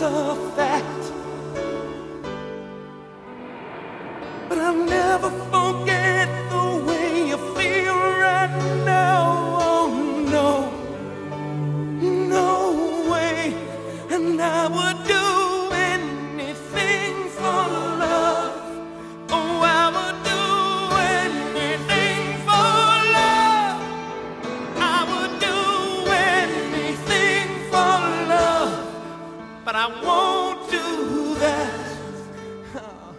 so fast. won't do that. Oh,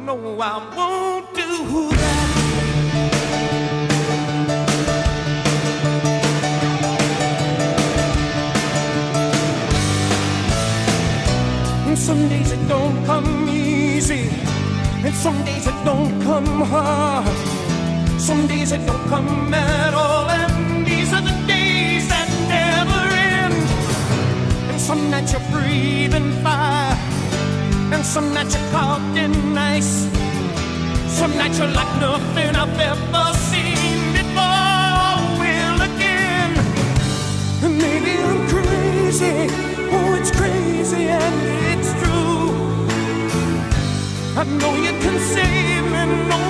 no, I won't do that. And some days it don't come easy, and some days it don't come hard. Some days it don't come at all. Some nights you're breathing fire, and some nights you're caught in ice. Some nights you're like nothing I've ever seen before. Will again, and maybe I'm crazy. Oh, it's crazy and it's true. I know you can save me. No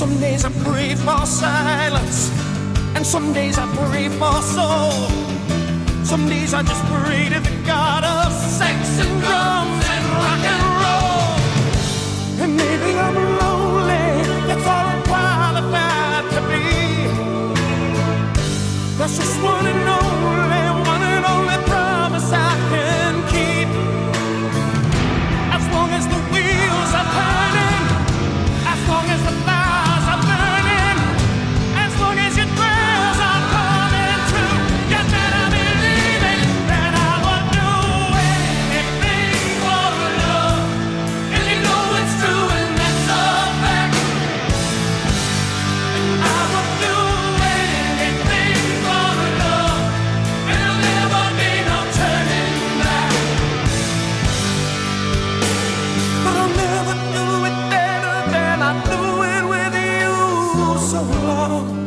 Some days I pray for silence, and some days I pray for soul. Some days I just pray to the God of sex and drums and rock and roll. so long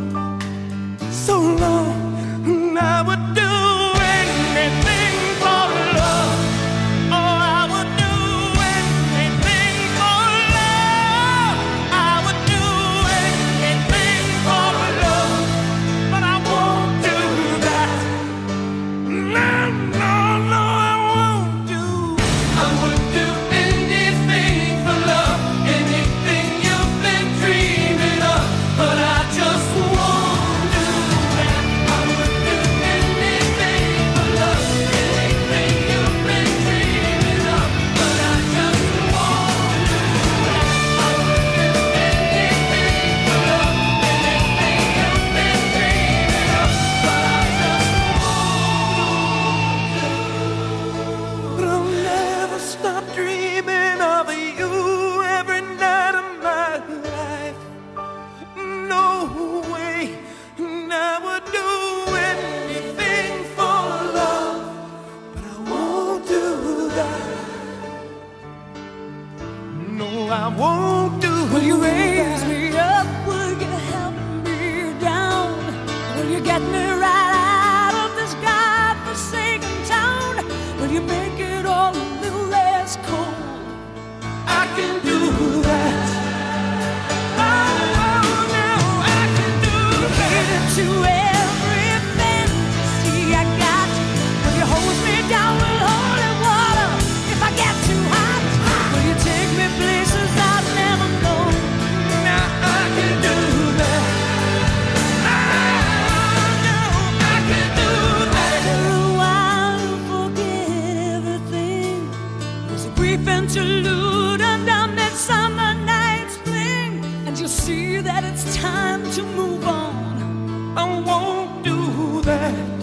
that it's time to move on. I won't do that.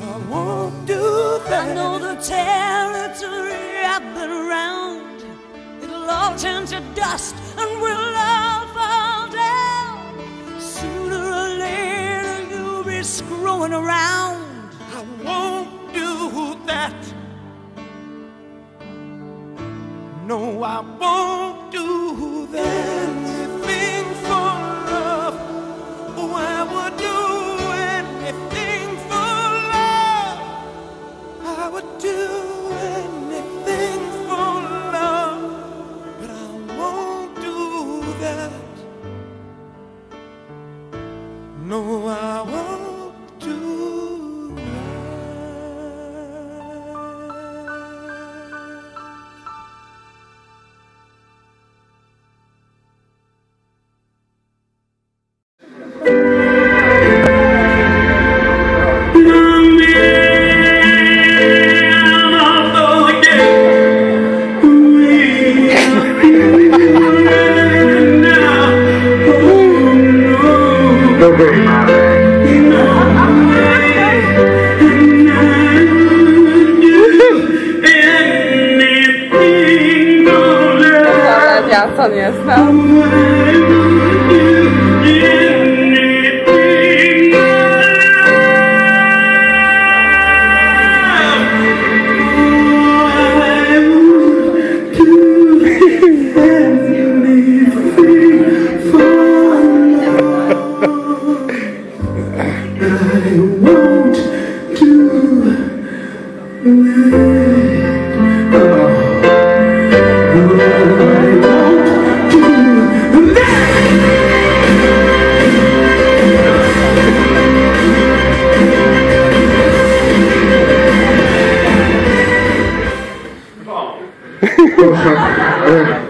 I won't do that. I know the territory I've been around. It'll all turn to dust and we'll all fall down. Sooner or later, you'll be screwing around. I won't do that. No, I won't do that.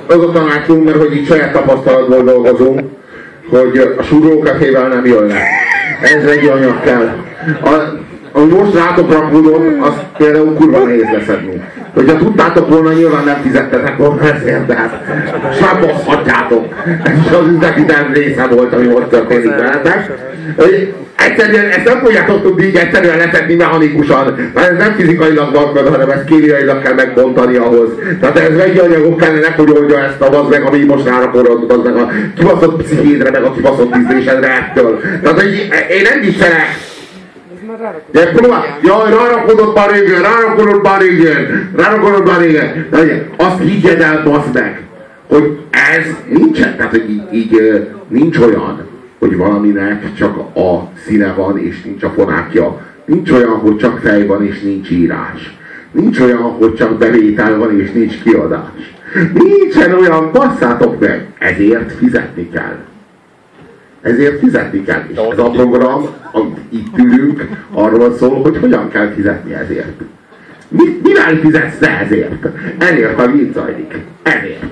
Az a tanácsunk, mert hogy itt saját tapasztalatból dolgozunk, hogy a súrókafével nem jön le. Ez egy anyag kell. A, ami most rátok rakódott, az például kurva nehéz leszedni. Hogyha tudtátok volna, nyilván nem fizettetek volna ezért, de hát sábozhatjátok. Ez is az üzleti része volt, ami most történik veletek. Egyszerűen ezt nem fogjátok tudni így egyszerűen leszedni mechanikusan, mert ez nem fizikailag markad, hanem ezt kémiailag kell megbontani ahhoz. Tehát ez egy anyagok kellenek, hogy oldja ezt a az meg, ami most rárakodott, az meg a kibaszott pszichédre, meg a kibaszott ízlésedre ettől. Tehát hogy én nem viselek. De próbál, jaj, rárakodott már régen, rárakodott már régen, rárakodott már régen. Azt higgyed el, baszd meg, hogy ez nincsen, tehát hogy így, így nincs olyan, hogy valaminek csak a színe van, és nincs a fonákja. Nincs olyan, hogy csak fej van, és nincs írás. Nincs olyan, hogy csak bevétel van, és nincs kiadás. Nincsen olyan, basszátok meg, ezért fizetni kell. Ezért fizetni kell. És ez a program, amit itt ülünk, arról szól, hogy hogyan kell fizetni ezért. Mi, mivel fizetsz te ezért? Ezért, ami itt zajlik. Ezért.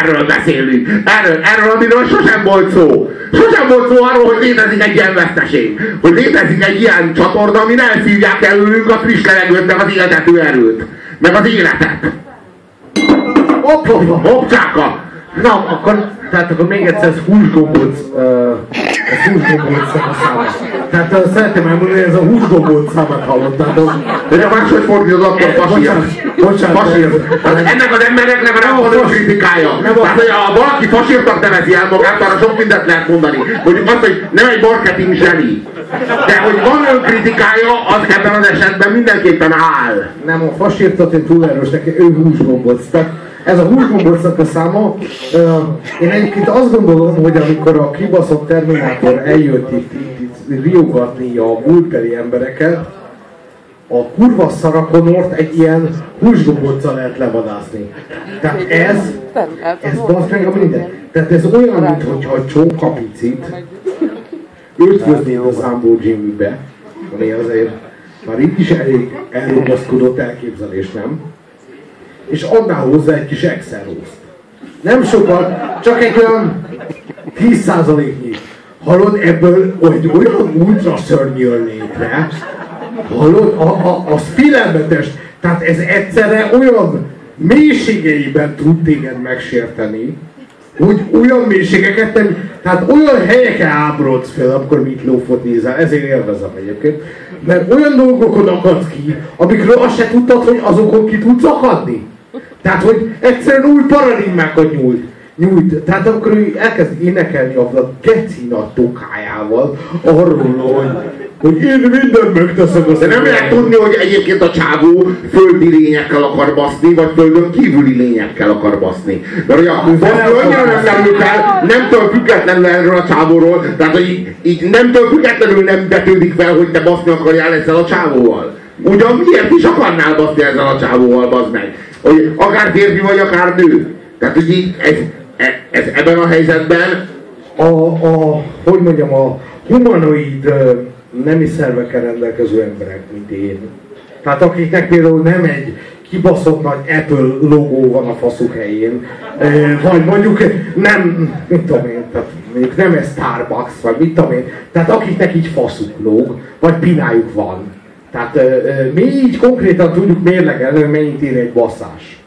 Erről beszélünk. Erről, erről, amiről sosem volt szó. Sosem volt szó arról, hogy létezik egy ilyen veszteség. Hogy létezik egy ilyen csatorna, ami nem szívják előlünk a friss levegőt, meg az életető erőt. Meg az életet. Hopp, hopp, hopp. Na, akkor, tehát akkor még egyszer ez húsgombóc, uh, ez húsgombóc száma. Tehát uh, szeretném elmondani, hogy ez a húsgombóc számát hallottátok. De ha máshogy fordítod, akkor fasír. bocsánat. Fasír. Tehát ennek az van Nem, önkritikája. nem, Tehát, hogy ha valaki fasírtak nevezi el magát, arra sok mindent lehet mondani. Mondjuk azt, hogy nem egy marketing zseni. De hogy van önkritikája, az ebben az esetben mindenképpen áll. Nem, a fasírtat én túl erős neki, ő húsgombóc. Tehát ez a húsgombócnak a száma. Uh, én egyébként azt gondolom, hogy amikor a kibaszott Terminátor eljött itt, itt, itt riogatni a múltbeli embereket, a kurva szarakonort egy ilyen húsgombóccal lehet levadászni. Tehát ez, ez basz meg a minden. Tehát ez olyan, mintha egy csókapicit ötvöznéd a Zambó Jimmy-be, ami azért már itt is elég elrugaszkodott elképzelés, nem? És adnál hozzá egy kis excel Nem sokat, csak egy olyan 10%-nyi. Hallod, ebből egy olyan ultra szörny jön létre, hallod, a, a, az filelmetes, tehát ez egyszerre olyan mélységeiben tud téged megsérteni, hogy olyan mélységeket nem, tehát olyan helyeken ábrodsz fel, amikor mit lófot nézel, ezért élvezem egyébként, mert olyan dolgokon akadsz ki, amikről azt se tudtad, hogy azokon ki tudsz akadni. Tehát, hogy egyszerűen új paradigmákat nyújt. nyújt. Tehát akkor ő elkezd énekelni a geci nagy tokájával arról, hogy hogy én mindent megteszek az De nem lehet tudni, hogy egyébként a csávó földi lényekkel akar baszni, vagy földön kívüli lényekkel akar baszni. Mert hogy a baszni annyira nem merül fel, nemtől függetlenül erről a csávóról, tehát hogy így, így nemtől függetlenül nem betődik fel, hogy te baszni akarjál ezzel a csávóval. Ugyan miért is akarnál baszni ezzel a csávóval, bazd meg? Hogy akár férfi vagy, akár nő. Tehát, hogy így ez, ez, ez ebben a helyzetben a, a, hogy mondjam, a humanoid nemi szervekkel rendelkező emberek, mint én. Tehát akiknek például nem egy kibaszott nagy Apple logó van a faszuk helyén, vagy mondjuk nem, mit tudom én, tehát mondjuk nem ez Starbucks, vagy mit tudom én, tehát akiknek így faszuk lóg, vagy pinájuk van. Tehát mi így konkrétan tudjuk mérlegelni, hogy mennyit ér egy basszás.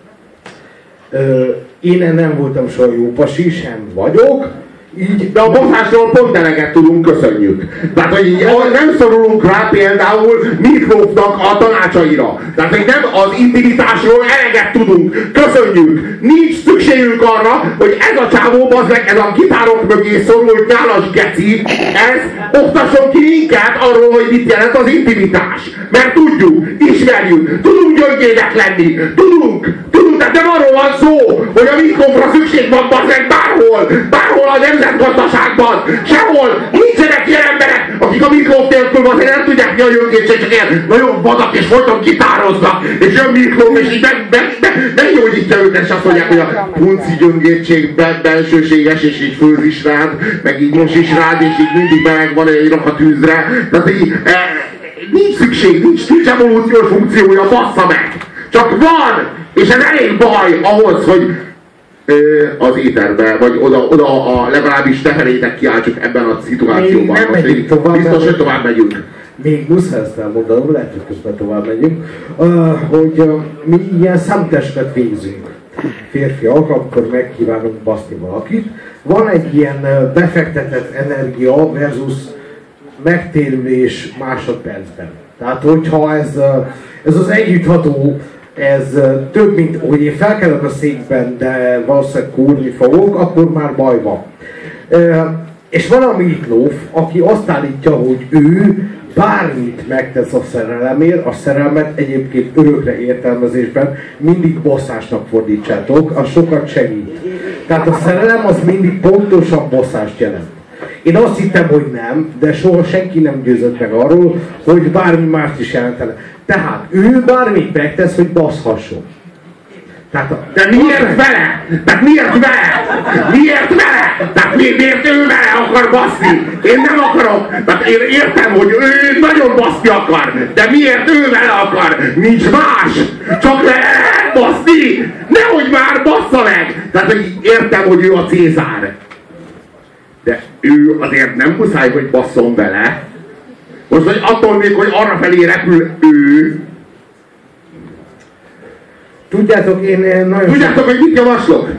Én nem voltam soha jó pasi, sem vagyok, így, de a baszásról pont eleget tudunk, köszönjük. Tehát, hogy így, nem szorulunk rá például Miklófnak a tanácsaira. Tehát, hogy nem az intimitásról eleget tudunk, köszönjük. Nincs szükségünk arra, hogy ez a csávó, az meg, ez a gitárok mögé szorult nyálas geci, ez oktasson ki minket arról, hogy mit jelent az intimitás. Mert tudjuk, ismerjük, tudunk gyöngyének lenni, tudunk, tudunk, tehát nem arról van szó, hogy a Miklófra szükség van, az bárhol, bárhol a nemzet nemzetgazdaságban, sehol nincsenek ilyen emberek, akik a mikrofon nélkül van, nem tudják mi a jönkétség, csak ilyen nagyon vadak és folyton gitároznak, és jön mikrofon, és így meg, meg, meg, meggyógyítja őket, és azt mondják, hogy a punci gyöngétség belsőséges, és így főz is rád, meg így most is rád, és így mindig meleg van egy a tűzre. Tehát így, e, nincs szükség, nincs, nincs evolúciós funkciója, bassza meg! Csak van! És ez elég baj ahhoz, hogy az éterbe, vagy oda, oda a legalábbis teherétek kiáltsuk ebben a szituációban. Még nem megyünk tovább. Biztos, hogy tovább megyünk. Még muszáj ezt elmondanom, lehet, hogy közben tovább megyünk, hogy mi ilyen számtestet végzünk. Férfiak, akkor megkívánunk baszni valakit. Van egy ilyen befektetett energia versus megtérülés másodpercben. Tehát, hogyha ez, ez az együttható ez több, mint hogy én felkelek a székben, de valószínűleg kúrni fogok, akkor már baj van. És van a Meatloaf, aki azt állítja, hogy ő bármit megtesz a szerelemért, a szerelmet egyébként örökre értelmezésben mindig bosszásnak fordítsátok, az sokat segít. Tehát a szerelem az mindig pontosan bosszást jelent. Én azt hittem, hogy nem, de soha senki nem győzött meg arról, hogy bármi mást is jelentene. Tehát ő bármit megtesz, hogy baszhasson. Tehát de miért vele? Tehát miért vele? Miért vele? Tehát mi, miért ő vele akar baszni? Én nem akarok. Tehát én értem, hogy ő nagyon baszni akar. De miért ő vele akar? Nincs más. Csak le baszni. Nehogy már bassza meg. Tehát értem, hogy ő a Cézár. De ő azért nem muszáj, hogy basszon vele. Most, hogy attól még, hogy arra felé repül ő, Tudjátok, én nagyon... Tudjátok, hogy mit javaslok?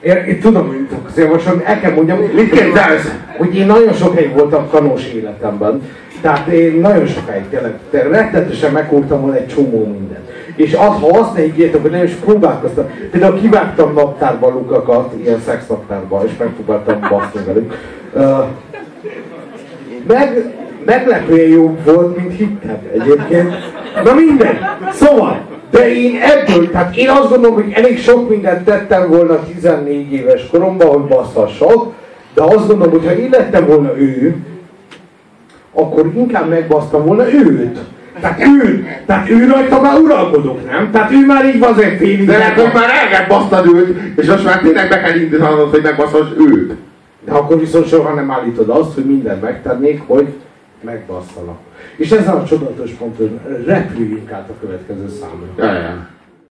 Én, én tudom, hogy mit akarsz javasolni, el kell mondjam, mit képzelsz? Hogy én nagyon sokáig voltam kanós életemben. Tehát én nagyon sokáig tényleg, rettetesen megkúrtam volna egy csomó mindent. És az, ha azt ne higgyétek, hogy nem is próbálkoztam. Például kivágtam naptárba lukakat, ilyen szexnaptárba, és megpróbáltam baszni velük. Meg, meglepően jobb volt, mint hittem egyébként. Na minden. Szóval, de én ebből, tehát én azt gondolom, hogy elég sok mindent tettem volna 14 éves koromban, hogy basszassak, de azt gondolom, hogy ha én lettem volna ő, akkor inkább megbasztam volna őt. Tehát ő, tehát ő rajta már uralkodok, nem? Tehát ő már így van azért félig. De lehet, hogy már el basztad őt, és most már tényleg be kell indítanod, hogy megbasszass őt. De akkor viszont soha nem állítod azt, hogy mindent megtennék, hogy megbasszanak. És ezen a csodatos ponton repüljünk át a következő számra. Ja, ja.